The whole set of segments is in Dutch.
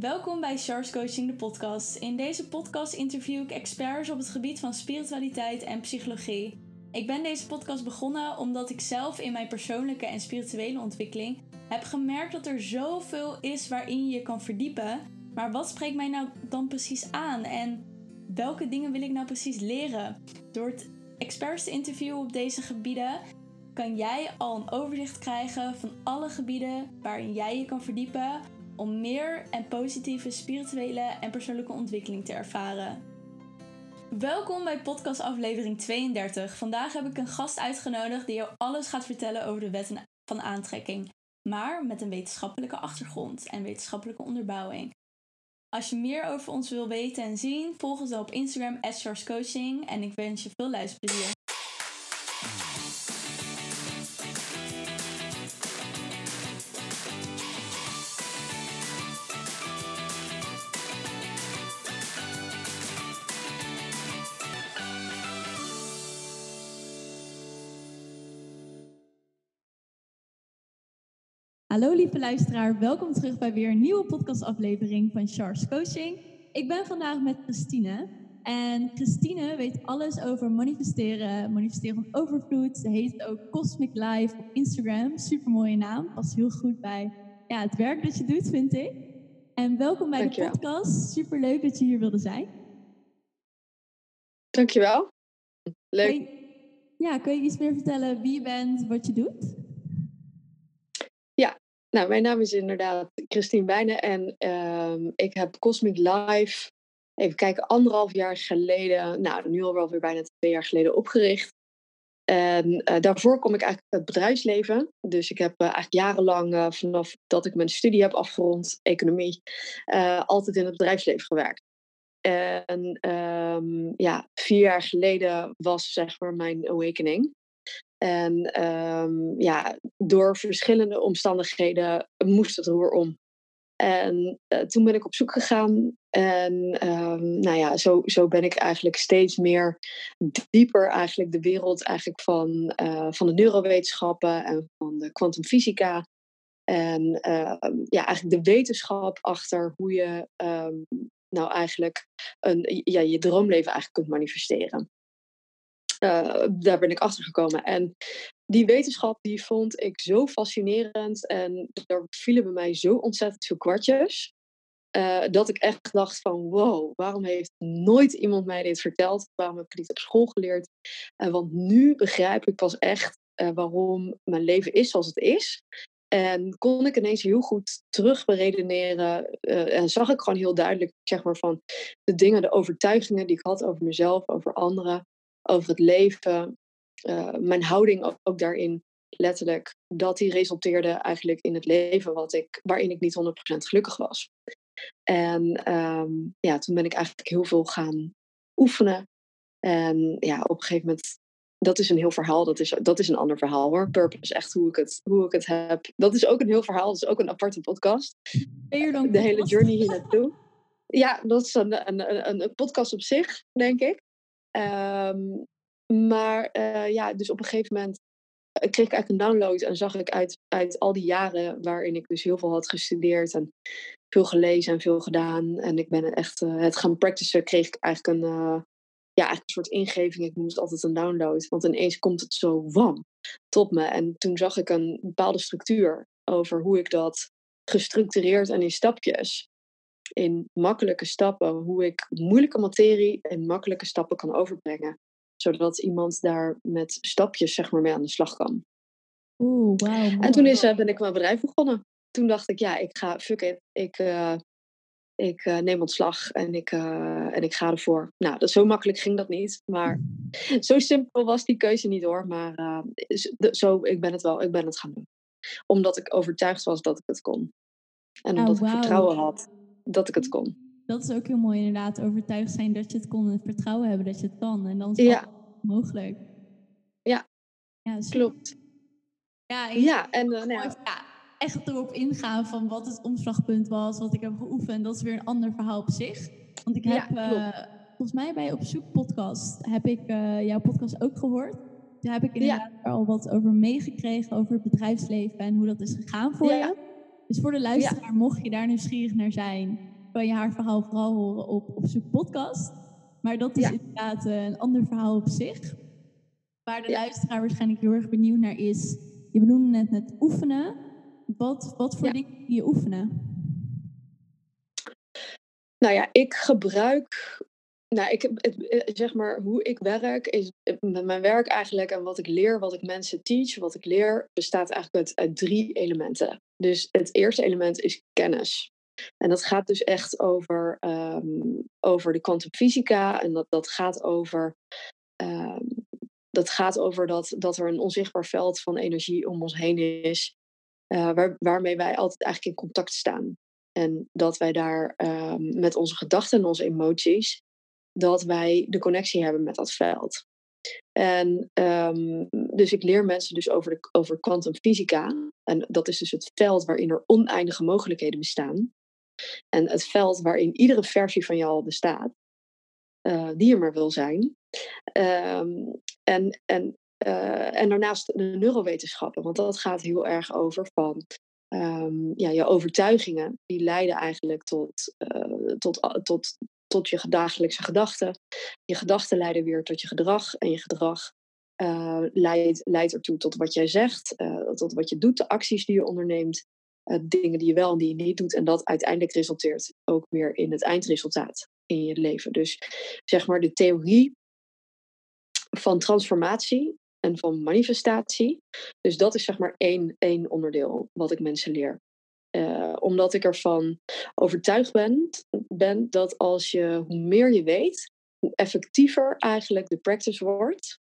Welkom bij Charles Coaching, de podcast. In deze podcast interview ik experts op het gebied van spiritualiteit en psychologie. Ik ben deze podcast begonnen omdat ik zelf in mijn persoonlijke en spirituele ontwikkeling heb gemerkt dat er zoveel is waarin je kan verdiepen. Maar wat spreekt mij nou dan precies aan en welke dingen wil ik nou precies leren? Door het experts te interviewen op deze gebieden kan jij al een overzicht krijgen van alle gebieden waarin jij je kan verdiepen om meer en positieve spirituele en persoonlijke ontwikkeling te ervaren. Welkom bij podcast aflevering 32. Vandaag heb ik een gast uitgenodigd die jou alles gaat vertellen over de wetten van aantrekking, maar met een wetenschappelijke achtergrond en wetenschappelijke onderbouwing. Als je meer over ons wil weten en zien, volg ons dan op Instagram Coaching en ik wens je veel luisterplezier. Hallo lieve luisteraar, welkom terug bij weer een nieuwe podcastaflevering van Charles Coaching. Ik ben vandaag met Christine en Christine weet alles over manifesteren, manifesteren van overvloed. Ze heet ook Cosmic Life op Instagram, super mooie naam, past heel goed bij ja, het werk dat je doet vind ik. En welkom bij de podcast, super leuk dat je hier wilde zijn. Dankjewel, leuk. ja, kun je iets meer vertellen wie je bent, wat je doet? Nou, mijn naam is inderdaad Christine Bijnen en ehm, ik heb Cosmic Life, even kijken, anderhalf jaar geleden, nou nu al weer bijna twee jaar geleden opgericht. En uh, daarvoor kom ik eigenlijk uit het bedrijfsleven. Dus ik heb uh, eigenlijk jarenlang, uh, vanaf dat ik mijn studie heb afgerond, economie, altijd in het bedrijfsleven gewerkt. En um, ja, vier jaar geleden was zeg maar mijn awakening. En um, ja, door verschillende omstandigheden moest het roer om. En uh, toen ben ik op zoek gegaan. En um, nou ja, zo, zo ben ik eigenlijk steeds meer dieper eigenlijk de wereld eigenlijk van, uh, van de neurowetenschappen en van de kwantumfysica. En uh, ja, eigenlijk de wetenschap achter hoe je nou eigenlijk een, ja, je droomleven eigenlijk kunt manifesteren. Uh, daar ben ik achter gekomen. En die wetenschap die vond ik zo fascinerend. En daar vielen bij mij zo ontzettend veel kwartjes. Uh, dat ik echt dacht van wow, waarom heeft nooit iemand mij dit verteld? Waarom heb ik niet op school geleerd? Uh, want nu begrijp ik pas echt waarom mijn leven is zoals het is. En kon ik ineens heel goed terug beredeneren. en zag ik gewoon heel duidelijk, zeg maar, van de dingen, de overtuigingen die ik had over mezelf, over anderen over het leven. Uh, mijn houding ook, ook, daarin, letterlijk, dat die resulteerde eigenlijk in het leven wat ik, waarin ik niet 100% gelukkig was. En um, ja, toen ben ik eigenlijk heel veel gaan oefenen. En ja, op een gegeven moment, dat is een heel verhaal, dat is, dat is een ander verhaal hoor. Purpose echt hoe ik, het, hoe ik het heb. Dat is ook een heel verhaal, dat is ook een aparte podcast. Dan de hele journey hier naartoe. Ja, dat is een, een, een, een podcast op zich, denk ik. Um, maar uh, ja, dus op een gegeven moment eh, kreeg ik eigenlijk een download en zag ik uit, uit al die jaren waarin ik dus heel veel had gestudeerd en veel gelezen en veel gedaan. En ik ben echt uh, het gaan practicen, kreeg ik eigenlijk een, ja, een soort ingeving. Ik moest altijd een download, want ineens komt het zo wam tot me. En toen zag ik een bepaalde structuur over hoe ik dat gestructureerd en in stapjes in makkelijke stappen, hoe ik moeilijke materie in makkelijke stappen kan overbrengen. Zodat iemand daar met stapjes zeg maar, mee aan de slag kan. Oeh, wow. En toen is, uh, ben ik mijn bedrijf begonnen. Toen dacht ik, ja, ik ga, fuck it, ik, uh, ik uh, neem ontslag en ik, en ik ga ervoor. Nou, dat, zo makkelijk ging dat niet. Maar zo simpel was die keuze niet hoor. Maar zo, ik ben het wel, ik ben het gaan doen. Omdat ik overtuigd was dat ik het kon. En oh, omdat oh, wow. ik vertrouwen had dat ik het kon. Dat is ook heel mooi inderdaad, overtuigd zijn dat je het kon en vertrouwen hebben dat je het kan. En dan is het mogelijk. Ja, ja klopt. Ja, ja en uh, nou, ja, echt erop ingaan van wat het omslagpunt was, wat ik heb geoefend. Dat is weer een ander verhaal op zich. Want ik heb, uh, volgens mij bij Op Zoek podcast, heb ik uh, jouw podcast ook gehoord. Daar heb ik inderdaad ja. al wat over meegekregen, over het bedrijfsleven en hoe dat is gegaan voor je. Dus voor de luisteraar, mocht je daar nieuwsgierig naar zijn, kan je haar verhaal vooral horen op, op zo'n podcast. Maar dat is inderdaad eh, een ander verhaal op zich. Waar de luisteraar waarschijnlijk heel erg benieuwd naar is. Je benoemde net net oefenen. Wat, wat voor dingen je oefenen? Nou ja, ik gebruik nou, ik, het, eh, zeg maar, hoe ik werk, is eh, met mijn werk eigenlijk en wat ik leer, wat ik mensen teach, wat ik leer, bestaat eigenlijk uit, drie elementen. Dus het eerste element is kennis. En dat gaat dus echt over, um, over de kwantumfysica en dat, dat gaat over, um, dat, gaat over dat, dat er een onzichtbaar veld van energie om ons heen is, waar, waarmee wij altijd eigenlijk in contact staan. En dat wij daar um, met onze gedachten en onze emoties dat wij de connectie hebben met dat veld. En um, dus ik leer mensen dus over, de, over kwantumfysica. En dat is dus het veld waarin er oneindige mogelijkheden bestaan. En het veld waarin iedere versie van jou bestaat, uh, die er maar wil zijn. Um, en, en, uh, en daarnaast de neurowetenschappen, want dat gaat heel erg over van um, ja, je overtuigingen, die leiden eigenlijk tot, uh, tot, tot tot je dagelijkse gedachten. Je gedachten leiden weer tot je gedrag. En je gedrag uh, leidt, leidt ertoe tot wat jij zegt, uh, tot wat je doet, de acties die je onderneemt, uh, dingen die je wel en die je niet doet. En dat uiteindelijk resulteert ook weer in het eindresultaat in je leven. Dus zeg maar de theorie van transformatie en van manifestatie. Dus dat is zeg maar één, één onderdeel wat ik mensen leer. Uh, omdat ik ervan overtuigd ben, dat als je, hoe meer je weet, hoe effectiever eigenlijk de practice wordt,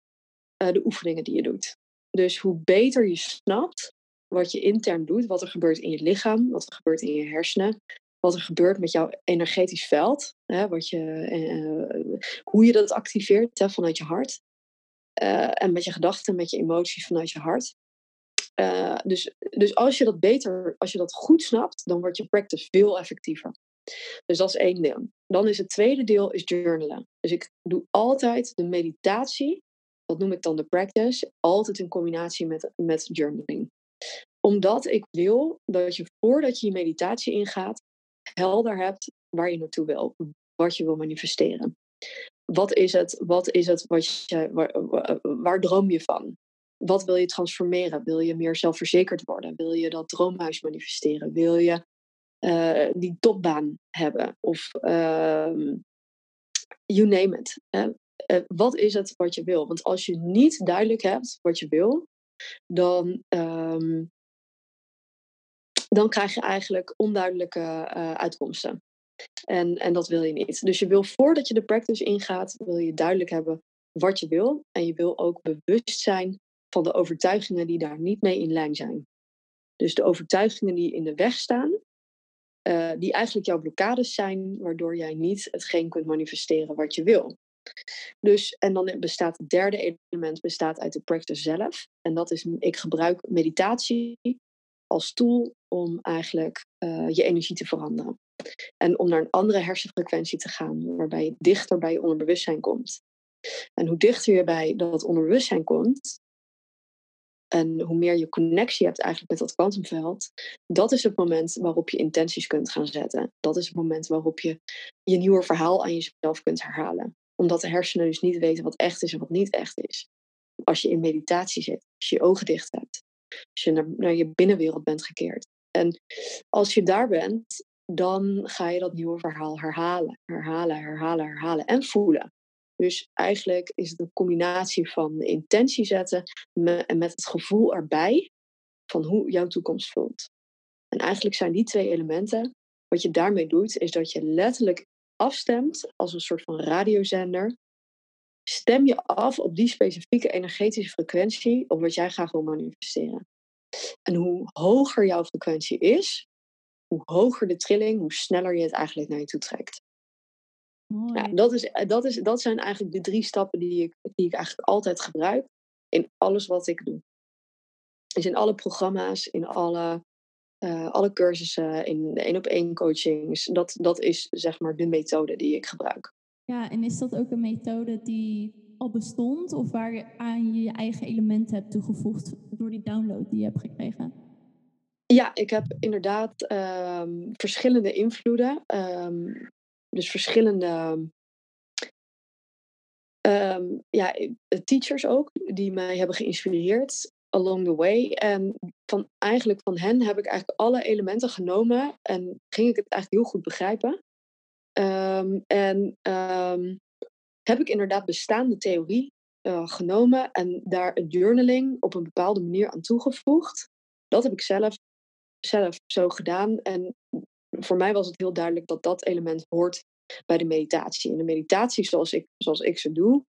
uh, de oefeningen die je doet. Dus hoe beter je snapt wat je intern doet, wat er gebeurt in je lichaam, wat er gebeurt in je hersenen, wat er gebeurt met jouw energetisch veld, hè, wat je, uh, hoe je dat activeert hè, vanuit je hart. en met je gedachten, met je emoties vanuit je hart. Uh, dus, dus als je dat beter, als je dat goed snapt, dan wordt je practice veel effectiever. Dus dat is één deel. Dan is het tweede deel is journalen. Dus ik doe altijd de meditatie, dat noem ik dan de practice, altijd in combinatie met, met journaling. Omdat ik wil dat je voordat je je meditatie ingaat, helder hebt waar je naartoe wil, wat je wil manifesteren. Wat is het, wat is het wat waar, waar droom je van? Wat wil je transformeren? Wil je meer zelfverzekerd worden? Wil je dat droomhuis manifesteren? Wil je uh, die topbaan hebben? Of uh, you name it. Uh, wat is het wat je wil? Want als je niet duidelijk hebt wat je wil, dan, um, dan krijg je eigenlijk onduidelijke uh, uitkomsten. En, en dat wil je niet. Dus je wil voordat je de practice ingaat, wil je duidelijk hebben wat je wil. En je wil ook bewust zijn van de overtuigingen die daar niet mee in lijn zijn. Dus de overtuigingen die in de weg staan, uh, die eigenlijk jouw blokkades zijn, waardoor jij niet hetgeen kunt manifesteren wat je wil. Dus, en dan bestaat het derde element bestaat uit de practice zelf. En dat is, ik gebruik meditatie als tool om eigenlijk uh, je energie te veranderen. En om naar een andere hersenfrequentie te gaan, waarbij je dichter bij je onderbewustzijn komt. En hoe dichter je bij dat onderbewustzijn komt, en hoe meer je connectie hebt eigenlijk met dat kwantumveld, dat is het moment waarop je intenties kunt gaan zetten. Dat is het moment waarop je je nieuwe verhaal aan jezelf kunt herhalen. Omdat de hersenen dus niet weten wat echt is en wat niet echt is. Als je in meditatie zit, als je je ogen dicht hebt, als je naar, naar je binnenwereld bent gekeerd. En als je daar bent, dan ga je dat nieuwe verhaal herhalen, herhalen, herhalen, herhalen en voelen. Dus eigenlijk is het een combinatie van intentie zetten en met het gevoel erbij van hoe jouw toekomst voelt. En eigenlijk zijn die twee elementen, wat je daarmee doet, is dat je letterlijk afstemt als een soort van radiozender. Stem je af op die specifieke energetische frequentie op wat jij graag wil manifesteren. En hoe hoger jouw frequentie is, hoe hoger de trilling, hoe sneller je het eigenlijk naar je toe trekt. Ja, dat, is, eh, dat, is, dat zijn eigenlijk de drie stappen die ik, die ik eigenlijk altijd gebruik in alles wat ik doe. Dus in alle programma's, in alle, uh, alle cursussen, in de één op één coachings. Dat, dat is zeg maar de methode die ik gebruik. Ja, en is dat ook een methode die al bestond of waar je aan je je eigen elementen hebt toegevoegd door die download die je hebt gekregen? Ja, ik heb inderdaad ehm, verschillende invloeden. Ehm, dus verschillende ehm, ja, teachers ook, die mij hebben geïnspireerd along the way. En van, eigenlijk van hen heb ik eigenlijk alle elementen genomen en ging ik het eigenlijk heel goed begrijpen. en heb ik inderdaad bestaande theorie uh, genomen en daar een journaling op een bepaalde manier aan toegevoegd. Dat heb ik zelf, zelf zo gedaan. En voor mij was het heel duidelijk dat dat element hoort bij de meditatie. En de meditatie zoals ik, zoals ik ze doe,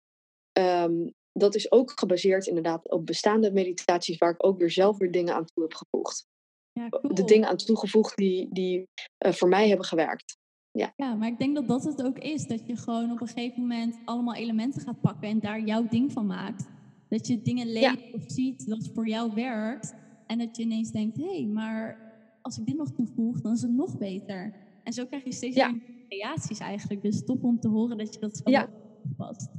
um, dat is ook gebaseerd inderdaad op bestaande meditaties waar ik ook weer zelf weer dingen aan toe heb gevoegd. Ja, cool. De dingen aan toegevoegd die, die uh, voor mij hebben gewerkt. Ja. ja, maar ik denk dat dat het ook is. Dat je gewoon op een gegeven moment allemaal elementen gaat pakken en daar jouw ding van maakt. Dat je dingen leest of ziet dat voor jou werkt. En dat je ineens denkt, hé, hey, maar als ik dit nog toevoeg, dan is het nog beter. En zo krijg je steeds meer creaties eigenlijk. Dus top om te horen dat je dat zo ja. past.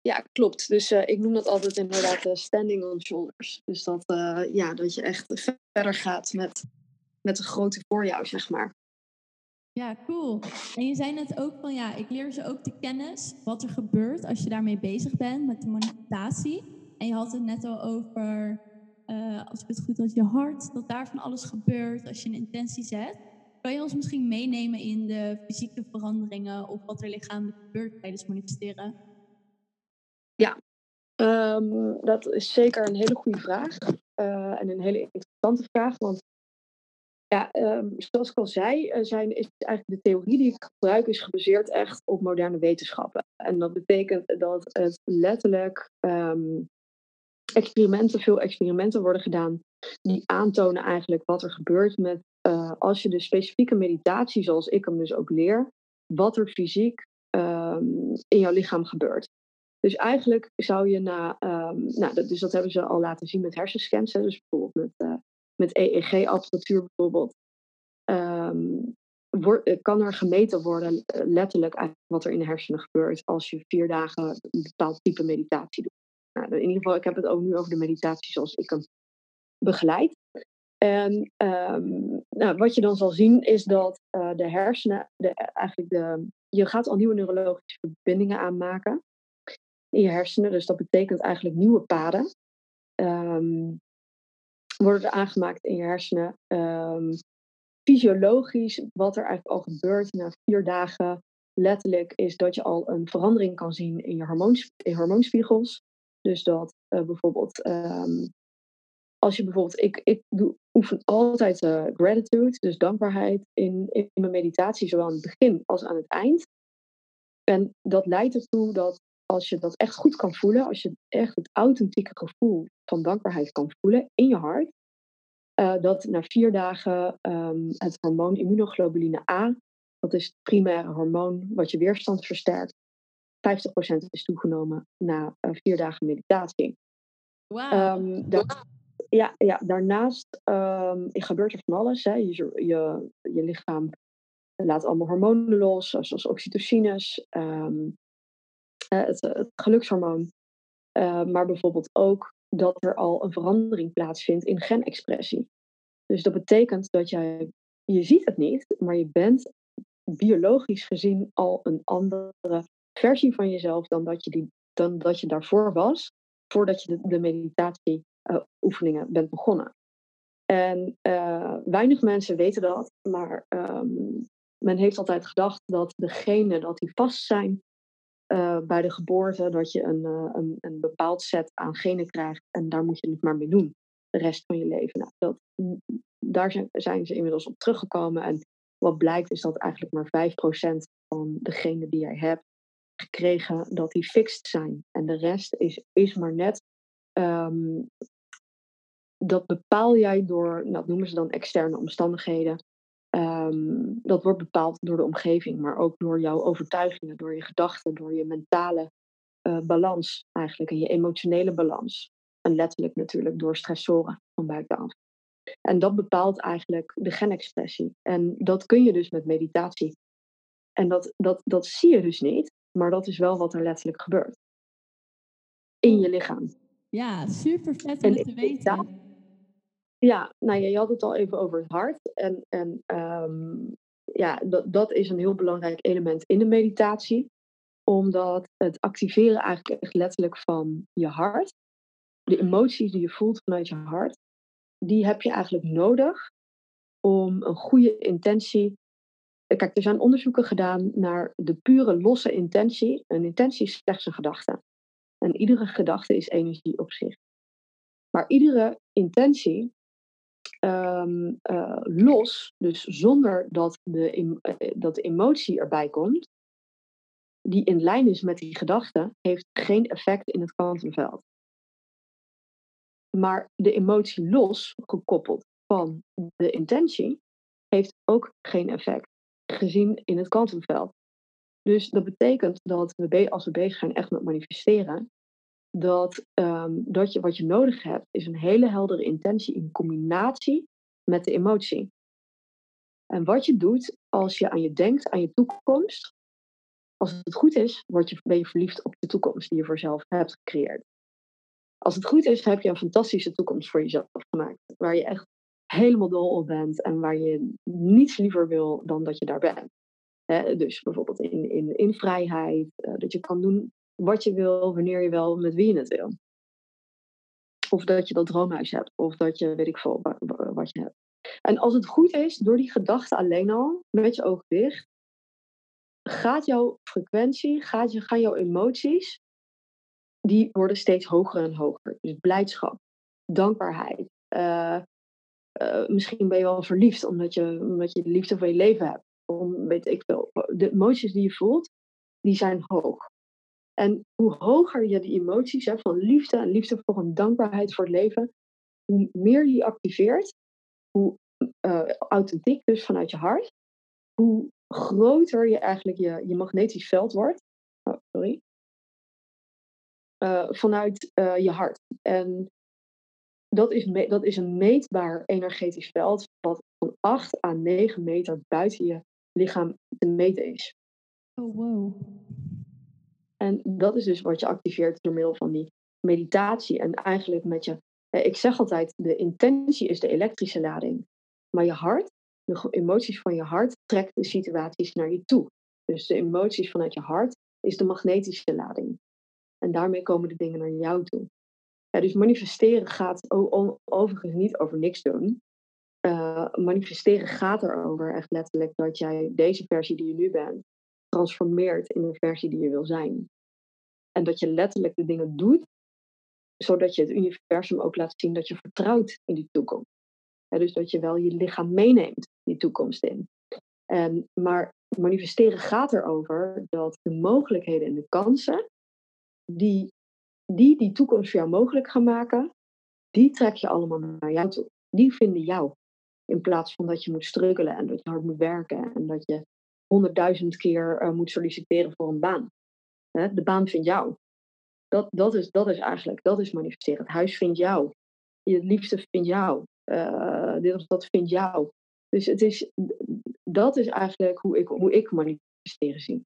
Ja, klopt. Dus uh, ik noem dat altijd inderdaad uh, standing on shoulders. Dus dat, uh, ja, dat je echt verder gaat met, met de grote voor jou, zeg maar. Ja, cool. En je zei net ook van ja, ik leer ze ook de kennis wat er gebeurt als je daarmee bezig bent met de manifestatie. En je had het net al over, uh, als ik het goed had, je hart, dat daar van alles gebeurt als je een intentie zet. Kan je ons misschien meenemen in de fysieke veranderingen of wat er lichamelijk gebeurt tijdens manifesteren? Ja, um, dat is zeker een hele goede vraag. Uh, en een hele interessante vraag, want ja, um, zoals ik al zei, uh, zijn, is eigenlijk de theorie die ik gebruik is gebaseerd echt op moderne wetenschappen. En dat betekent dat het letterlijk um, experimenten, veel experimenten worden gedaan die aantonen eigenlijk wat er gebeurt met uh, als je de specifieke meditatie, zoals ik hem dus ook leer, wat er fysiek um, in jouw lichaam gebeurt. Dus eigenlijk zou je na, nou, dat, dus dat hebben ze al laten zien met hersenscans, hè, dus bijvoorbeeld met uh, met EEG-apparatuur bijvoorbeeld, um, kan er gemeten worden, eh, letterlijk, wat er in de hersenen gebeurt als je vier dagen een bepaald type meditatie doet. Nou, in ieder geval, ik heb het ook nu over de meditatie zoals ik hem begeleid. En um, nou, wat je dan zal zien is dat uh, de hersenen, de, eigenlijk de, je gaat al nieuwe neurologische verbindingen aanmaken in je hersenen. Dus dat betekent eigenlijk nieuwe paden. Um, worden aangemaakt in je hersenen. Um, fysiologisch, wat er eigenlijk al gebeurt na vier dagen, letterlijk, is dat je al een verandering kan zien in je hormoons, in hormoonspiegels. Dus dat uh, bijvoorbeeld, um, als je bijvoorbeeld, ik, ik doe, oefen altijd uh, gratitude, dus dankbaarheid in, in mijn meditatie, zowel aan het begin als aan het eind. En dat leidt ertoe dat als je dat echt goed kan voelen, als je echt het authentieke gevoel van dankbaarheid kan voelen in je hart, uh, dat na vier dagen um, het hormoon immunoglobuline A, dat is het primaire hormoon wat je weerstand versterkt, 50% is toegenomen na uh, vier dagen meditatie. Wow. Um, ja, ja, daarnaast um, gebeurt er van alles. Hè. Je, je, je lichaam laat allemaal hormonen los, zoals oxytocines, um, het, het, gelukshormoon. Uh, maar bijvoorbeeld ook dat er al een verandering plaatsvindt in genexpressie. Dus dat betekent dat jij, je ziet het niet, maar je bent biologisch gezien al een andere versie van jezelf dan dat je, die, dan dat je daarvoor was, voordat je de, de meditatieoefeningen uh, bent begonnen. En uh, weinig mensen weten dat, maar um, men heeft altijd gedacht dat de genen dat die vast zijn uh, bij de geboorte dat je een, een, een, bepaald set aan genen krijgt en daar moet je het maar mee doen de rest van je leven. Nou, dat, daar zijn, zijn, ze inmiddels op teruggekomen en wat blijkt is dat eigenlijk maar 5% van de genen die jij hebt gekregen, dat die fixed zijn. En de rest is, is maar net, um, dat bepaal jij door, nou, dat noemen ze dan externe omstandigheden, Um, dat wordt bepaald door de omgeving, maar ook door jouw overtuigingen, door je gedachten, door je mentale uh, balans eigenlijk en je emotionele balans. En letterlijk natuurlijk door stressoren van buitenaf. En dat bepaalt eigenlijk de genexpressie. En dat kun je dus met meditatie. En dat, dat, dat zie je dus niet, maar dat is wel wat er letterlijk gebeurt. In je lichaam. Ja, super vet om te weten. ja, nou ja, je had het al even over het hart. En, en ehm, ja, dat, dat is een heel belangrijk element in de meditatie. Omdat het activeren eigenlijk echt letterlijk van je hart. De emoties die je voelt vanuit je hart, die heb je eigenlijk nodig om een goede intentie. Kijk, er zijn onderzoeken gedaan naar de pure losse intentie. Een intentie is slechts een gedachte. En iedere gedachte is energie op zich. Maar iedere intentie um, uh, los, dus zonder dat de, uh, dat de emotie erbij komt, die in lijn is met die gedachte, heeft geen effect in het kwantumveld. Maar de emotie los, gekoppeld van de intentie, heeft ook geen effect, gezien in het kwantumveld. Dus dat betekent dat we, als we bezig zijn echt met manifesteren, dat, um, dat je, wat je nodig hebt, is een hele heldere intentie in combinatie met de emotie. En wat je doet als je aan je denkt, aan je toekomst, als het goed is, word je, ben je verliefd op de toekomst die je voor jezelf hebt gecreëerd. Als het goed is, heb je een fantastische toekomst voor jezelf gemaakt, waar je echt helemaal dol op bent en waar je niets liever wil dan dat je daar bent. dus bijvoorbeeld in, in, in vrijheid, uh, dat je kan doen wat je wil, wanneer je wil, met wie je het wil. Of dat je dat droomhuis hebt, of dat je weet ik veel wat je hebt. En als het goed is, door die gedachte alleen al, met je ogen dicht, gaat jouw frequentie, gaat je, gaan jouw emoties, die worden steeds hoger en hoger. Dus blijdschap, dankbaarheid. Uh, uh, misschien ben je wel verliefd omdat je, omdat je de liefde van je leven hebt. Om, weet ik veel. De emoties die je voelt, die zijn hoog. En hoe hoger je die emoties hebt van liefde en liefde voor een dankbaarheid voor het leven, hoe meer je die activeert, hoe uh, authentiek, dus vanuit je hart, hoe groter je eigenlijk je, je magnetisch veld wordt. Oh, sorry. Uh, vanuit je hart. En dat is, dat is een meetbaar energetisch veld wat van 8 à 9 meter buiten je lichaam te meten is. Oh, wow. En dat is dus wat je activeert door middel van die meditatie. En eigenlijk met je, ik zeg altijd, de intentie is de elektrische lading. Maar je hart, de emoties van je hart, trekt de situaties naar je toe. Dus de emoties vanuit je hart is de magnetische lading. En daarmee komen de dingen naar jou toe. Ja, dus manifesteren gaat overigens niet over niks doen. Uh, manifesteren gaat erover echt letterlijk dat jij deze versie die je nu bent, transformeert in de versie die je wil zijn. En dat je letterlijk de dingen doet, zodat je het universum ook laat zien dat je vertrouwt in die toekomst. dus dat je wel je lichaam meeneemt die toekomst in. Maar manifesteren gaat erover dat de mogelijkheden en de kansen die die, die toekomst voor jou mogelijk gaan maken, die trek je allemaal naar jou toe. Die vinden jou. In plaats van dat je moet struggelen en dat je hard moet werken en dat je honderdduizend keer uh, moet solliciteren voor een baan. Hè? De baan vindt jou. Dat, dat, is, dat is eigenlijk, dat is manifesteren. Het huis vindt jou. Je liefste vindt jou. Uh, dit of dat vindt jou. Dus het is, dat is eigenlijk hoe ik, hoe ik manifesteren zie.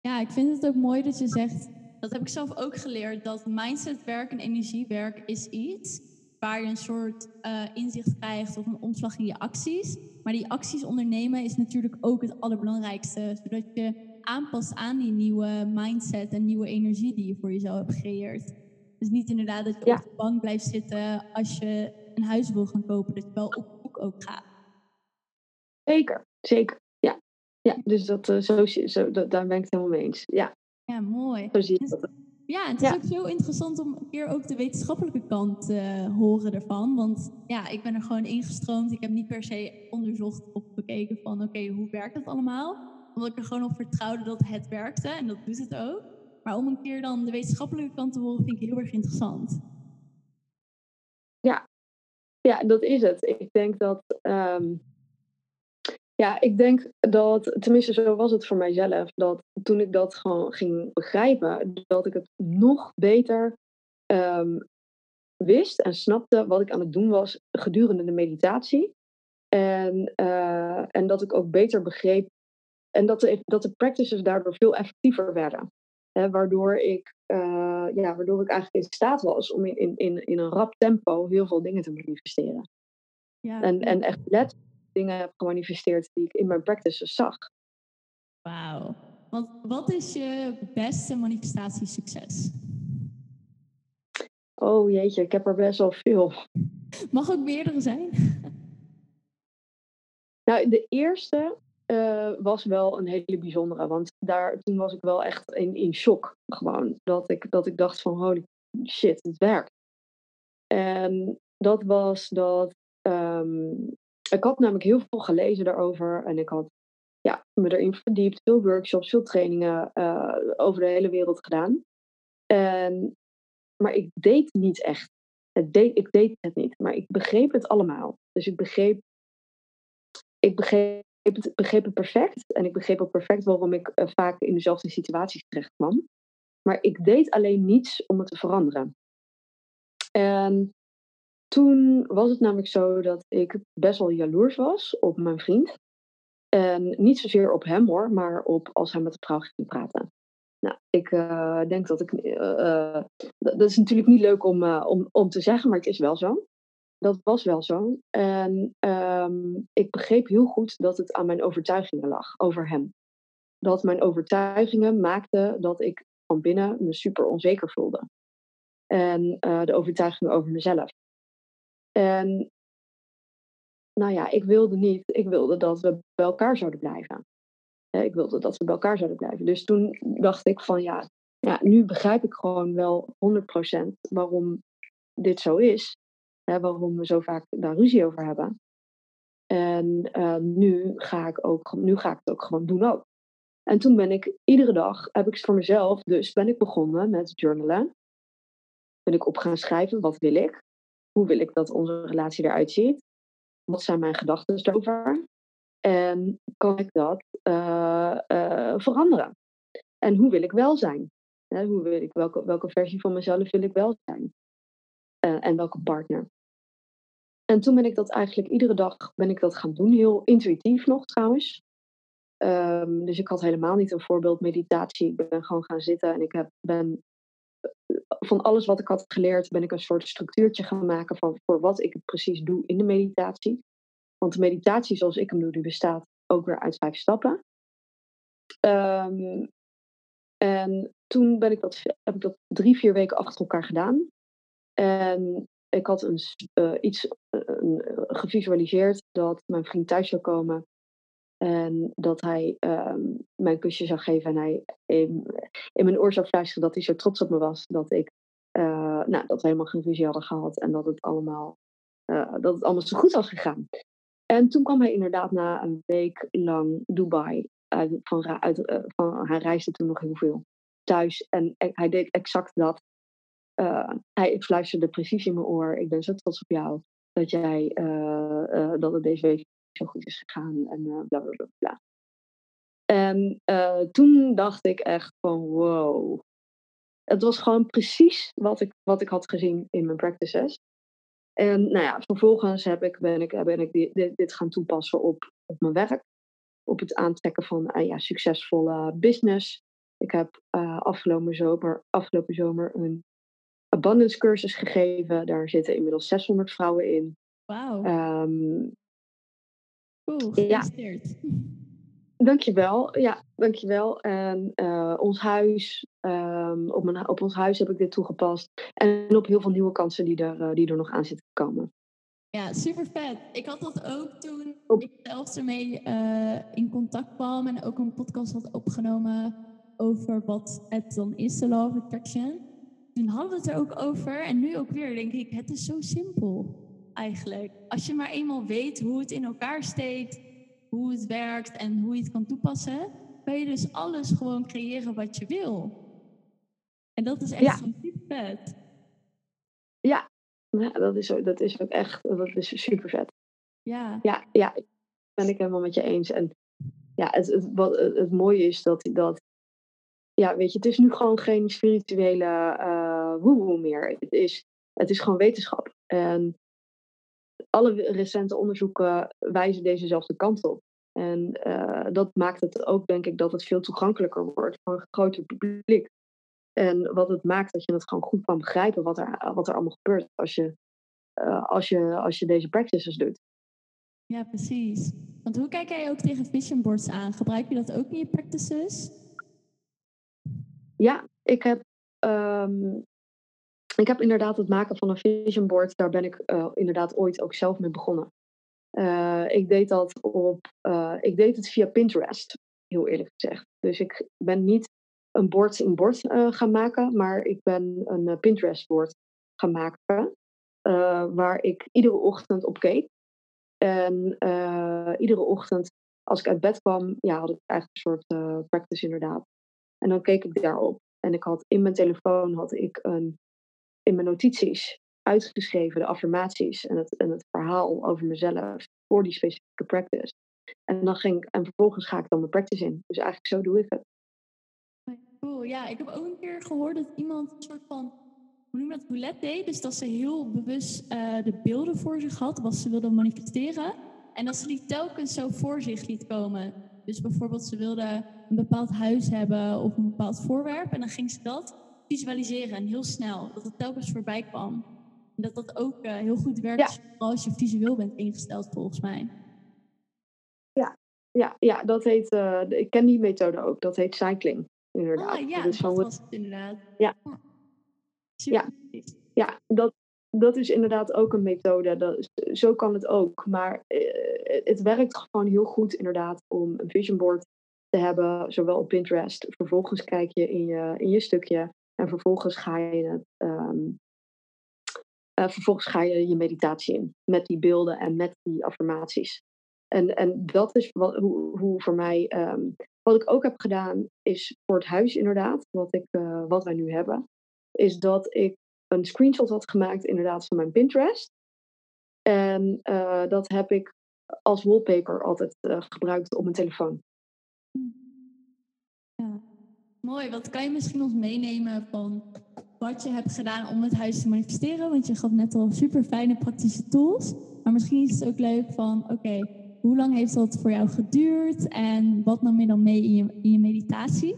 Ja, ik vind het ook mooi dat je zegt, dat heb ik zelf ook geleerd, dat mindsetwerk en energiewerk is iets waar je een soort uh, inzicht krijgt of een omslag in je acties. Maar die acties ondernemen is natuurlijk ook het allerbelangrijkste, zodat je aanpast aan die nieuwe mindset en nieuwe energie die je voor jezelf hebt gecreëerd. Dus niet inderdaad dat je op de bank blijft zitten als je een huis wil gaan kopen, dat je wel op zoek ook gaat. Zeker, zeker. Ja, ja dus dat, uh, zo, zo, dat, daar ben ik het helemaal mee eens. Ja, ja mooi. Zo zie je dat. Ja, het is ook zo interessant om een keer ook de wetenschappelijke kant te uh, horen ervan. Want ja, ik ben er gewoon ingestroomd. Ik heb niet per se onderzocht of bekeken van oké, hoe werkt het allemaal? Omdat ik er gewoon op vertrouwde dat het werkte en dat doet het ook. Maar om een keer dan de wetenschappelijke kant te horen, vind ik heel erg interessant. Ja, ja dat is het. Ik denk dat. Um, ja, ik denk dat, tenminste zo was het voor mijzelf, dat toen ik dat gewoon ging begrijpen, dat ik het nog beter um, wist en snapte wat ik aan het doen was gedurende de meditatie. En, uh, en dat ik ook beter begreep en dat de, dat de practices daardoor veel effectiever werden. Hè, waardoor, ik, uh, ja, waardoor ik eigenlijk in staat was om in, in, in een rap tempo heel veel dingen te manifesteren. Ja. En, en echt letterlijk dingen heb gemanifesteerd die ik in mijn practices zag. Wauw. Want wat is je beste manifestatiesucces? Oh jeetje, ik heb er best wel veel. Mag ook meerdere zijn? Nou, de eerste uh, was wel een hele bijzondere. Want daar, toen was ik wel echt in, in shock. Gewoon. Dat ik, dat ik dacht van holy shit, het werkt. En dat was dat. Um, ik had namelijk heel veel gelezen daarover. En ik had ja, me erin verdiept. Veel workshops, veel trainingen uh, over de hele wereld gedaan. Maar ik deed niet echt. Deed, ik deed het niet. Maar ik begreep het allemaal. Dus ik begreep. Ik begreep het, begreep het perfect. En ik begreep ook perfect waarom ik uh, vaak in dezelfde situaties terecht kwam. Maar ik deed alleen niets om het te veranderen. En toen was het namelijk zo dat ik best wel jaloers was op mijn vriend. En niet zozeer op hem hoor, maar op als hij met de vrouw ging praten. Nou, ik uh, denk dat ik. Uh, dat is natuurlijk niet leuk om, om, om te zeggen, maar het is wel zo. Dat was wel zo. En um, ik begreep heel goed dat het aan mijn overtuigingen lag over hem. Dat mijn overtuigingen maakten dat ik van binnen me super onzeker voelde. En de overtuigingen over mezelf. En nou ja, ik wilde niet, ik wilde dat we bij elkaar zouden blijven. Ik wilde dat we bij elkaar zouden blijven. Dus toen dacht ik van ja, ja nu begrijp ik gewoon wel 100% waarom dit zo is. Waarom we zo vaak daar ruzie over hebben. En uh, nu, ga ik ook, nu ga ik het ook gewoon doen ook. En toen ben ik iedere dag, heb ik voor mezelf, dus ben ik begonnen met journalen. Ben ik op gaan schrijven, wat wil ik? Hoe wil ik dat onze relatie eruit ziet? Wat zijn mijn gedachten erover? En kan ik dat uh, uh, veranderen? En hoe wil ik wel zijn? hoe wil ik, welke, welke versie van mezelf wil ik wel zijn? Uh, en welke partner? En toen ben ik dat eigenlijk iedere dag ben ik dat gaan doen. Heel intuïtief nog trouwens. Um, dus ik had helemaal niet een voorbeeld meditatie. Ik ben gewoon gaan zitten en ik heb, ben van alles wat ik had geleerd, ben ik een soort structuurtje gaan maken van voor wat ik precies doe in de meditatie. Want de meditatie zoals ik hem doe, die bestaat ook weer uit vijf stappen. Um, en toen ben ik dat, heb ik dat drie, vier weken achter elkaar gedaan. En ik had een, uh, iets uh, gevisualiseerd dat mijn vriend thuis zou komen. En dat hij um, mijn kusje zou geven. En hij in, in, mijn oor zou fluisteren dat hij zo trots op me was. Dat, ik, uh, nou, dat we helemaal geen ruzie hadden gehad. En dat het allemaal, dat het allemaal zo goed was gegaan. En toen kwam hij inderdaad na een week lang Dubai. Van, uit, van, hij reisde toen nog heel veel thuis. En hij deed exact dat uh, hij fluisterde precies in mijn oor. Ik ben zo trots op jou dat jij dat het deze week zo goed is gegaan en bla bla bla bla. En toen dacht ik echt van wow. Het was gewoon precies wat ik, wat ik had gezien in mijn practices. En nou ja, vervolgens heb ik, ben ik, ben ik dit, dit gaan toepassen op, op mijn werk. Op het aantrekken van ja, succesvolle business. Ik heb afgelopen, zomer, afgelopen zomer een abundance cursus gegeven. Daar zitten inmiddels 600 vrouwen in. Wauw. Um, cool, gefeliciteerd. Ja. Dankjewel. Ja, dankjewel. En uh, ons huis, um, op, mijn, op ons huis heb ik dit toegepast. En op heel veel nieuwe kansen die er, uh, die er nog aan zitten te komen. Ja, super vet. Ik had dat ook toen ik zelf ermee uh, in contact kwam en ook een podcast had opgenomen over wat het dan is, de Law of Attraction toen hadden we het er ook over. En nu ook weer denk ik, het is zo simpel eigenlijk. Als je maar eenmaal weet hoe het in elkaar steekt, hoe het werkt en hoe je het kan toepassen, kan je dus alles gewoon creëren wat je wil. En dat is echt ja. super vet. Ja, ja dat, is, dat is ook echt dat is super vet. Ja. Ja, ja, ben ik helemaal met je eens. En ja, het, het, wat, het, mooie is dat, dat ja, weet je, het is nu gewoon geen spirituele uh, woehoe meer. Het is, het is gewoon wetenschap. En alle recente onderzoeken wijzen dezezelfde kant op. En uh, dat maakt het ook, denk ik, dat het veel toegankelijker wordt voor een groter publiek. En wat het maakt dat je het gewoon goed kan begrijpen wat er, wat er allemaal gebeurt als je, uh, als je, als je deze practices doet. Ja, precies. Want hoe kijk jij ook tegen vision boards aan? Gebruik je dat ook in je practices? Ja, ik heb, um, ik heb inderdaad het maken van een vision board. Daar ben ik uh, inderdaad ooit ook zelf mee begonnen. Uh, ik deed dat op, uh, ik deed het via Pinterest, heel eerlijk gezegd. Dus ik ben niet een bord een bord gaan maken, maar ik ben een Pinterest bord gaan maken. waar ik iedere ochtend op keek. En iedere ochtend als ik uit bed kwam, ja, had ik eigenlijk een soort practice inderdaad. En dan keek ik daarop. En ik had in mijn telefoon had ik een, in mijn notities uitgeschreven de affirmaties en het, en het verhaal over mezelf voor die specifieke practice. En dan ging en vervolgens ga ik dan mijn practice in. Dus eigenlijk zo doe ik het. Cool, ja, ik heb ook een keer gehoord dat iemand een soort van, hoe noem je dat, roulette deed. Dus dat ze heel bewust uh, de beelden voor zich had, wat ze wilde manifesteren. En dat ze die telkens zo voor zich liet komen. Dus bijvoorbeeld ze wilde een bepaald huis hebben of een bepaald voorwerp. En dan ging ze dat visualiseren en heel snel. Dat het telkens voorbij kwam. En dat dat ook uh, heel goed werkt als je visueel bent ingesteld volgens mij. Ja, ja, ja dat heet, uh, ik ken die methode ook. Dat heet cycling, inderdaad. Ah, ja, dus dat was het inderdaad. Ja. Ja. ja, dat, dat is inderdaad ook een methode. Dat, zo kan het ook. Maar uh, het werkt gewoon heel goed inderdaad om een vision board te hebben, zowel op Pinterest. Vervolgens kijk je in je, in je stukje en vervolgens ga je het. Um, uh, vervolgens ga je je meditatie in met die beelden en met die affirmaties. En, en dat is wat, hoe, hoe voor mij. Um, wat ik ook heb gedaan is voor het huis inderdaad, wat, ik, uh, wat wij nu hebben, is dat ik een screenshot had gemaakt inderdaad van mijn Pinterest. En uh, dat heb ik als wallpaper altijd gebruikt op mijn telefoon. Mooi. Wat kan je misschien ons meenemen van wat je hebt gedaan om het huis te manifesteren? Want je gaf net al super fijne praktische tools. Maar misschien is het ook leuk van, oké, hoe lang heeft dat voor jou geduurd? En wat nam je dan mee in je, in je meditatie?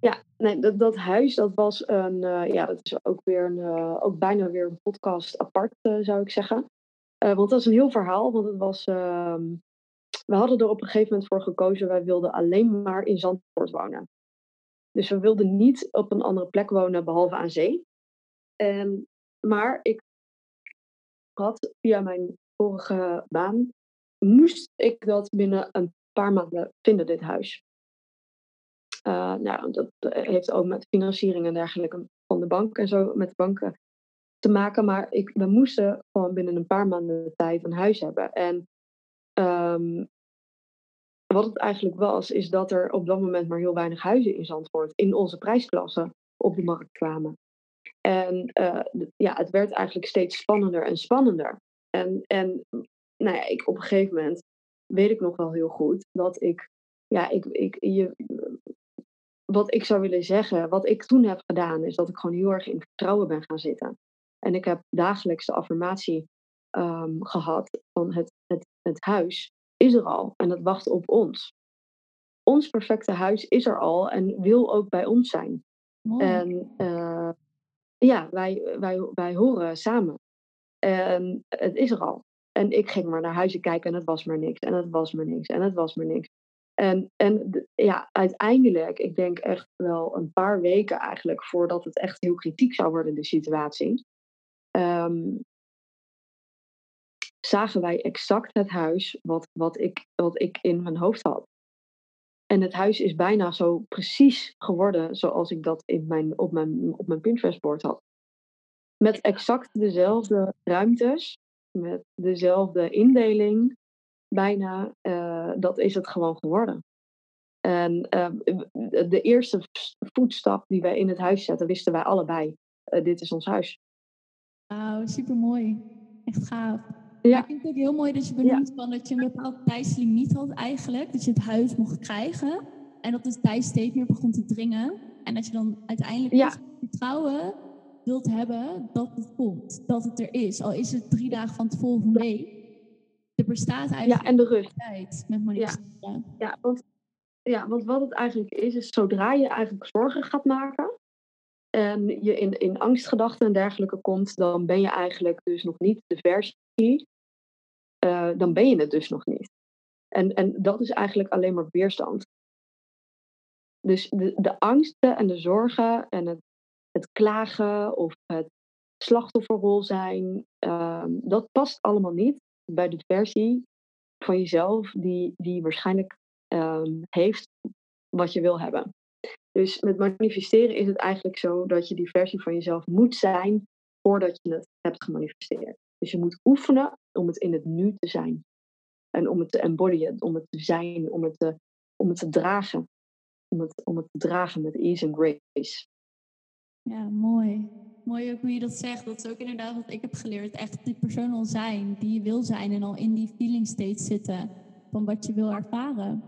Ja, nee, dat, dat huis, dat was een, uh, ja, dat is ook weer een, uh, ook bijna weer een podcast apart, uh, zou ik zeggen. want dat is een heel verhaal, want het was, ehm, we hadden er op een gegeven moment voor gekozen, wij wilden alleen maar in Zandvoort wonen. Dus we wilden niet op een andere plek wonen behalve aan zee. En, maar ik had via mijn vorige baan, moest ik dat binnen een paar maanden vinden, dit huis. Uh, nou, dat heeft ook met financiering en dergelijke van de bank en zo, met banken te maken. Maar ik, we moesten gewoon binnen een paar maanden tijd een huis hebben. En um, wat het eigenlijk was, is dat er op dat moment maar heel weinig huizen in Zandvoort in onze prijsklasse op de markt kwamen. En uh, ja, het werd eigenlijk steeds spannender en spannender. En, en nou ja, ik, op een gegeven moment weet ik nog wel heel goed dat ik, ja, ik, ik, je, wat ik zou willen zeggen, wat ik toen heb gedaan, is dat ik gewoon heel erg in vertrouwen ben gaan zitten. En ik heb dagelijks de affirmatie um, gehad van het, het, het huis is er al en het wacht op ons. Ons perfecte huis is er al en wil ook bij ons zijn. Mooi. En uh, ja, wij, wij, wij horen samen. En het is er al. En ik ging maar naar huizen kijken en het was maar niks. En het was maar niks. En het was maar niks. En, en ja, uiteindelijk, ik denk echt wel een paar weken eigenlijk voordat het echt heel kritiek zou worden, de situatie. Um, zagen wij exact het huis wat, wat, ik, wat ik in mijn hoofd had. En het huis is bijna zo precies geworden zoals ik dat in mijn, op mijn, op mijn Pinterest-bord had. Met exact dezelfde ruimtes, met dezelfde indeling, bijna, uh, dat is het gewoon geworden. En uh, de eerste voetstap die wij in het huis zetten, wisten wij allebei. Uh, dit is ons huis. Wauw, super mooi. Echt gaaf. Ja. ik vind het ook heel mooi dat je benoemt ja. van dat je een bepaald tijdslimiet had eigenlijk. Dat je het huis mocht krijgen. En dat de tijd steeds meer begon te dringen. En dat je dan uiteindelijk ja. vertrouwen wilt hebben dat het komt. Dat het er is. Al is het drie dagen van tevoren van week. Er bestaat eigenlijk ja, en de rust. tijd met manifesteren. Ja. ja, want, ja, want wat het eigenlijk is, is zodra je eigenlijk zorgen gaat maken en je in, in angstgedachten en dergelijke komt, dan ben je eigenlijk dus nog niet de versie dan ben je het dus nog niet. En, en dat is eigenlijk alleen maar weerstand. Dus de, de angsten en de zorgen en het, het klagen of het slachtofferrol zijn, ehm, dat past allemaal niet bij de versie van jezelf die, die waarschijnlijk ehm, heeft wat je wil hebben. Dus met manifesteren is het eigenlijk zo dat je die versie van jezelf moet zijn voordat je het hebt gemanifesteerd. Dus je moet oefenen om het in het nu te zijn. En om het te embodyen, om het te zijn, om het te, om het te dragen. Om het, om het te dragen met ease en grace. Ja, mooi. Mooi ook hoe je dat zegt. Dat is ook inderdaad wat ik heb geleerd. Echt die persoon al zijn, die je wil zijn. En al in die feeling state zitten van wat je wil ervaren.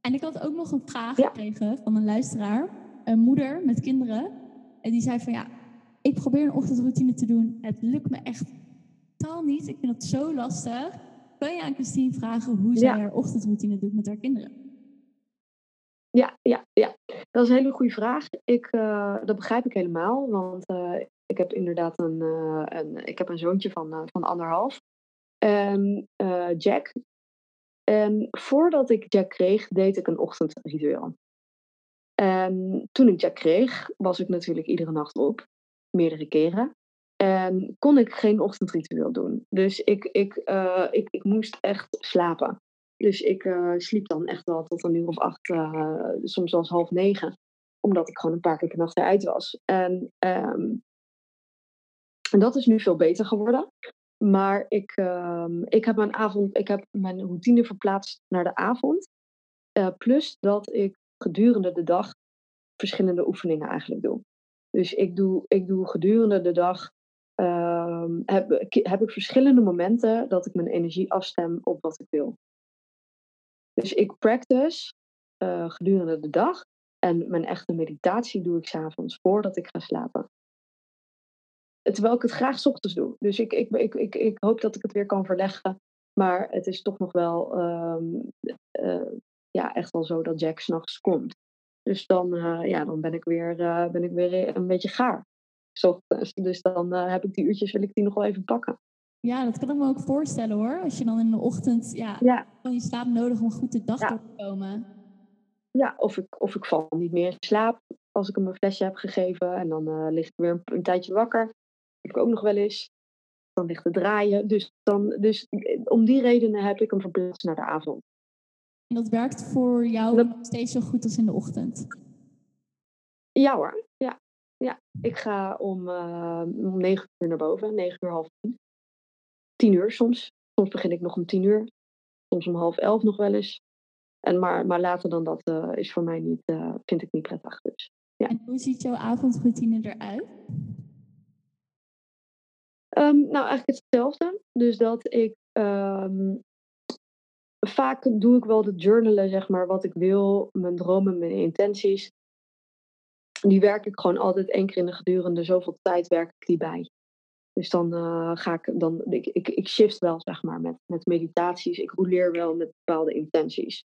En ik had ook nog een vraag gekregen van een luisteraar. Een moeder met kinderen. En die zei van ja, ik probeer een ochtendroutine te doen. Het lukt me echt totaal niet. Ik vind het zo lastig. Kun je aan Christine vragen hoe zij haar ochtendroutine doet met haar kinderen? Ja, ja, ja. Dat is een hele goede vraag. Ik, uh, dat begrijp ik helemaal. Want uh, ik heb inderdaad een, uh, een, ik heb een zoontje van, van anderhalf. Jack. En voordat ik Jack kreeg, deed ik een ochtendritueel. En toen ik Jack kreeg, was ik natuurlijk iedere nacht op. Meerdere keren. En kon ik geen ochtendritueel doen. Dus ik, ik, ik, ik moest echt slapen. Dus ik uh, sliep dan echt wel tot een uur of acht, uh, soms zelfs half negen. Omdat ik gewoon een paar keer per nacht eruit was. En, um, en dat is nu veel beter geworden. Maar ik, um, ik, heb mijn avond, ik heb mijn routine verplaatst naar de avond. Plus dat ik gedurende de dag verschillende oefeningen eigenlijk doe. Dus ik doe, ik doe gedurende de dag um, heb, heb ik verschillende momenten dat ik mijn energie afstem op wat ik wil. Dus ik practice uh, gedurende de dag. En mijn echte meditatie doe ik s'avonds voordat ik ga slapen. Terwijl ik het graag s ochtends doe. Dus ik, ik, ik, ik, hoop dat ik het weer kan verleggen. Maar het is toch nog wel um, uh, ja, echt wel zo dat Jack s'nachts komt. Dus dan, uh, ja, dan ben, ik weer, ben ik weer een beetje gaar. Dus dan heb ik die uurtjes, wil ik die nog wel even pakken. Ja, dat kan ik me ook voorstellen hoor. Als je dan in de ochtend, ja, je slaap nodig om goed de dag door te komen. Ja, of ik, of ik val niet meer in slaap als ik hem een flesje heb gegeven. En dan uh, lig ik weer een, een, tijdje wakker. Dat heb ik ook nog wel eens. Dan ligt te draaien. Dus, dan, dus eh, om die redenen heb ik hem verplaatst naar de avond. En dat werkt voor jou dat... nog steeds zo goed als in de ochtend? Ja hoor, ja. Ik ga om, uh, om negen uur naar boven, negen uur half tien tien uur soms. Soms begin ik nog om tien uur. Soms om half elf nog wel eens. En maar, maar later dan dat uh, is voor mij niet, uh, vind ik niet prettig. Dus, ja. En hoe ziet jouw avondroutine eruit? Um, nou, eigenlijk hetzelfde. Dus dat ik um, vaak doe ik wel de journalen, zeg maar, wat ik wil, mijn dromen, mijn intenties. Die werk ik gewoon altijd één keer in de gedurende zoveel tijd werk ik die bij. Dus dan uh, ga ik, dan, ik, ik, ik shift wel, zeg maar, met, met meditaties. Ik roleer wel met bepaalde intenties.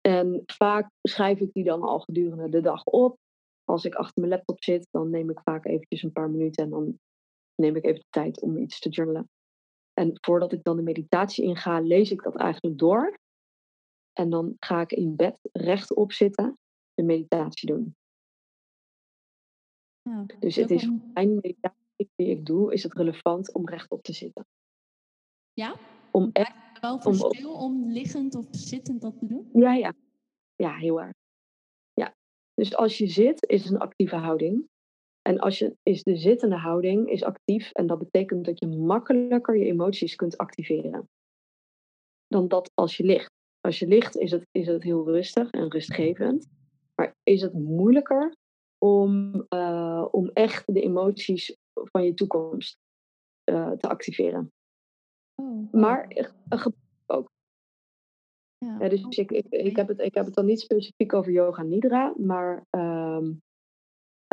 En vaak schrijf ik die dan al gedurende de dag op. Als ik achter mijn laptop zit, dan neem ik vaak eventjes een paar minuten en dan neem ik even de tijd om iets te journalen. En voordat ik dan de meditatie inga, lees ik dat eigenlijk door. En dan ga ik in bed rechtop zitten, de meditatie doen. Ja, dus het is mijn meditatie die ik doe, is het relevant om rechtop te zitten. Ja? Om echt, wel verschil om, om liggend of zittend dat te doen? Ja, ja. Ja, heel erg. Ja. Dus als je zit, is het een actieve houding. En als je, is de zittende houding is actief en dat betekent dat je makkelijker je emoties kunt activeren. Dan dat als je ligt. Als je ligt is het, is het heel rustig en rustgevend. Maar is het moeilijker om, uh, om echt de emoties van je toekomst uh, te activeren. Oh, maar ook. Ja, ja dus ik, ik, ik, heb het, ik heb het dan niet specifiek over yoga nidra, maar um,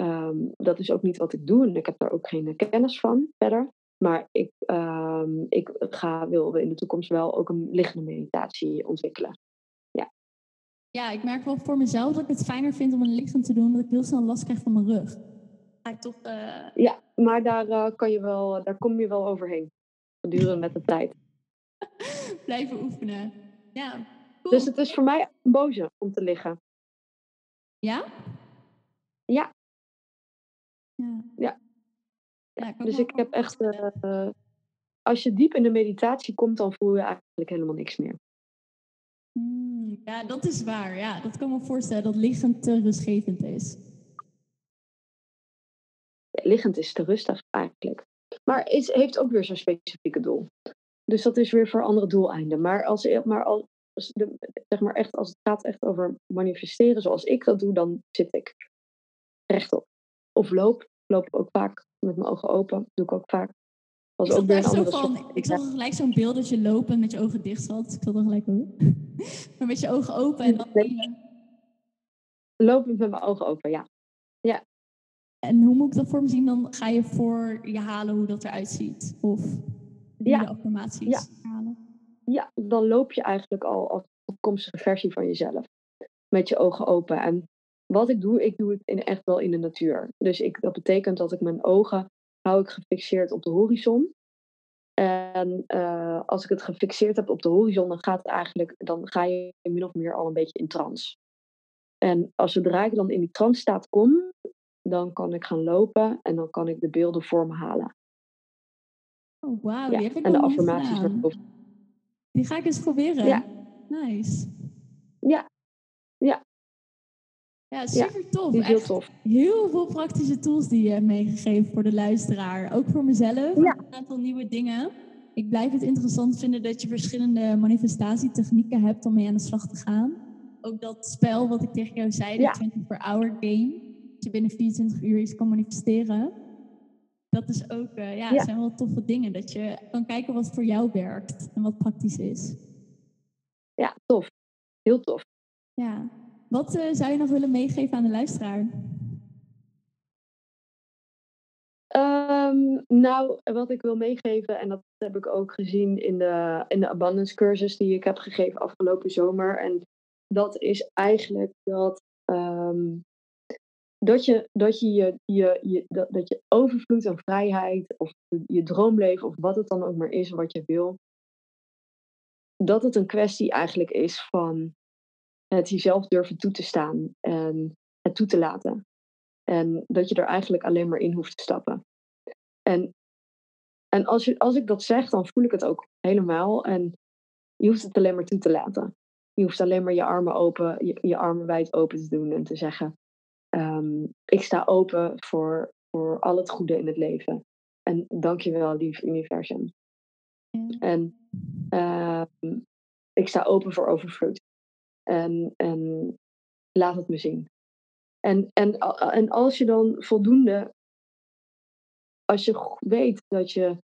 um, dat is ook niet wat ik doe en ik heb daar ook geen kennis van verder. Maar ik, um, ik ga, wil in de toekomst wel ook een liggende meditatie ontwikkelen. Ja. ik merk wel voor mezelf dat ik het fijner vind om een liggend te doen, omdat ik heel snel last krijg van mijn rug. Ga ik toch, uh... Ja, maar daar, uh, kan je wel, daar kom je wel overheen. Gedurende met de tijd. Blijven oefenen. Ja. Cool. Dus het is voor mij een boze om te liggen. Ja? Ja. Ja. Ja. ja dus ik heb echt. Uh, als je diep in de meditatie komt, dan voel je eigenlijk helemaal niks meer. Hmm, ja, dat is waar. Ja, dat kan me voorstellen dat liggend te rustgevend is. Ja, liggend is te rustig eigenlijk. Maar het heeft ook weer zo'n specifieke doel. Dus dat is weer voor andere doeleinden. Maar als, maar als, de, zeg maar echt, als het gaat echt over manifesteren zoals ik dat doe, dan zit ik rechtop. Of loop. Loop ook vaak met mijn ogen open. Doe ik ook vaak. Als ik, ook weer zo van, ik zag gelijk zo'n beeld dat je lopen met je ogen dicht zat. Ik zat er gelijk ook. maar met je ogen open en dan... Lopen met mijn ogen open, ja. Ja. En hoe moet ik dat voor me zien? Dan ga je voor je halen hoe dat eruit ziet? Of ja. de affirmaties ja. halen? Ja, dan loop je eigenlijk al als toekomstige versie van jezelf. Met je ogen open. En wat ik doe, ik doe het in, echt wel in de natuur. Dus ik, dat betekent dat ik mijn ogen hou ik gefixeerd op de horizon. En uh, als ik het gefixeerd heb op de horizon, dan gaat het eigenlijk, dan ga je min of meer al een beetje in trance. En als zodra ik dan in die trance staat kom, dan kan ik gaan lopen en dan kan ik de beelden voor me halen. Oh, wauw, ja. En de affirmaties Die ga ik eens proberen. Ja. Nice. Ja. Ja, super tof. Heel tof. Heel veel praktische tools die je hebt meegegeven voor de luisteraar. Ook voor mezelf. Ja. Een aantal nieuwe dingen. Ik blijf het interessant vinden dat je verschillende manifestatietechnieken hebt om mee aan de slag te gaan. Ook dat spel wat ik tegen jou zei, de 24-hour game. Dat je binnen 24 uur iets kan manifesteren. Dat is ook, uh, ja, ja, zijn wel toffe dingen. Dat je kan kijken wat voor jou werkt en wat praktisch is. Ja, tof. Heel tof. Ja. Wat uh, zou je nog willen meegeven aan de luisteraar? Um, nou, wat ik wil meegeven, en dat heb ik ook gezien in de, in de abundance cursus die ik heb gegeven afgelopen zomer. En dat is eigenlijk dat, um, dat je, dat je, je, je, je dat, dat je overvloed aan vrijheid, of je droomleven, of wat het dan ook maar is wat je wil, dat het een kwestie eigenlijk is van het jezelf durven toe te staan en het toe te laten. En dat je er eigenlijk alleen maar in hoeft te stappen. En, en als, je, als ik dat zeg, dan voel ik het ook helemaal. En je hoeft het alleen maar toe te laten. Je hoeft alleen maar je armen open, je, je armen wijd open te doen en te zeggen: um, Ik sta open voor, voor al het goede in het leven. En dank je wel, lief universum. En uh, ik sta open voor overvloed. En, laat het me zien. En, en, en als je dan voldoende, als je weet dat je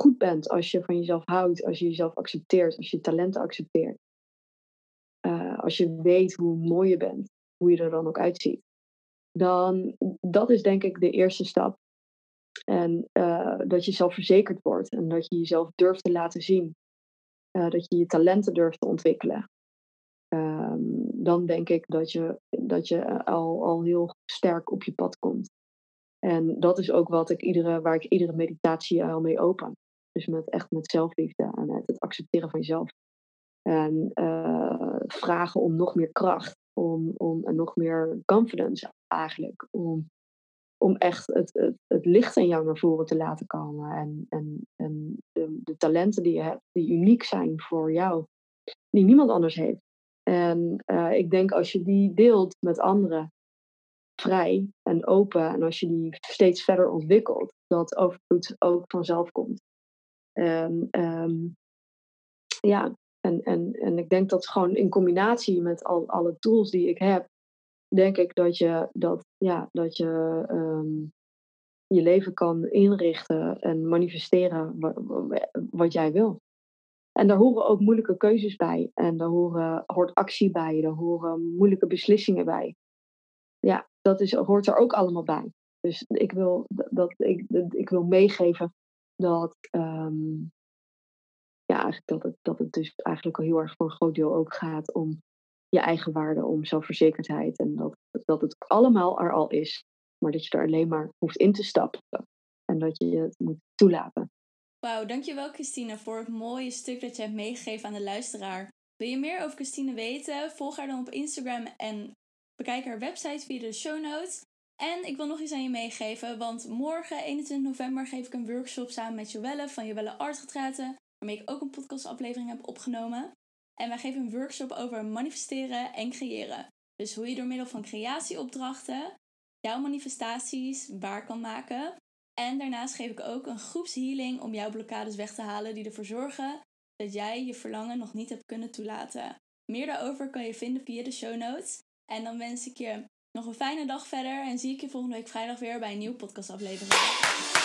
goed bent, als je van jezelf houdt, als je jezelf accepteert, als je talenten accepteert, uh, als je weet hoe mooi je bent, hoe je er dan ook uitziet, dan dat is denk ik de eerste stap. En uh, dat je zelfverzekerd wordt en dat je jezelf durft te laten zien. Uh, dat je je talenten durft te ontwikkelen. Ehm, dan denk ik dat je, dat je eh, al, al heel sterk op je pad komt. En dat is ook wat ik iedere, waar ik iedere meditatie al mee open. Dus met, echt met zelfliefde en met het accepteren van jezelf. En uh, vragen om nog meer kracht, om, om en nog meer confidence eigenlijk. Om, om echt het, het, het licht in jou naar voren te laten komen. En, en, en de, de talenten die je hebt, die uniek zijn voor jou, die niemand anders heeft. En uh, ik denk als je die deelt met anderen, vrij en open, en als je die steeds verder ontwikkelt, dat overvloed ook vanzelf komt. En um, ja, en, en, en ik denk dat gewoon in combinatie met al alle tools die ik heb, denk ik dat je, dat, ja, dat je um, je leven kan inrichten en manifesteren wat, wat jij wil. En daar horen ook moeilijke keuzes bij. En daar horen, hoort actie bij. Daar horen moeilijke beslissingen bij. Ja, dat is, hoort er ook allemaal bij. Dus ik wil, dat, ik, ik wil meegeven dat, um, ja, dat, het, dat het dus eigenlijk al heel erg voor een groot deel ook gaat om je eigen waarde, om zelfverzekerdheid. En dat, dat het allemaal er al is. Maar dat je er alleen maar hoeft in te stappen. En dat je het moet toelaten. Wauw, dankjewel Christine voor het mooie stuk dat je hebt meegegeven aan de luisteraar. Wil je meer over Christine weten? Volg haar dan op Instagram en bekijk haar website via de show notes. En ik wil nog iets aan je meegeven, want morgen, 21 november, geef ik een workshop samen met Joelle van Joelle Artretraten, waarmee ik ook een podcastaflevering heb opgenomen. En wij geven een workshop over manifesteren en creëren. Dus hoe je door middel van creatieopdrachten jouw manifestaties waar kan maken. En daarnaast geef ik ook een groepshealing om jouw blokkades weg te halen die ervoor zorgen dat jij je verlangen nog niet hebt kunnen toelaten. Meer daarover kan je vinden via de show notes. En dan wens ik je nog een fijne dag verder en zie ik je volgende week vrijdag weer bij een nieuwe podcastaflevering.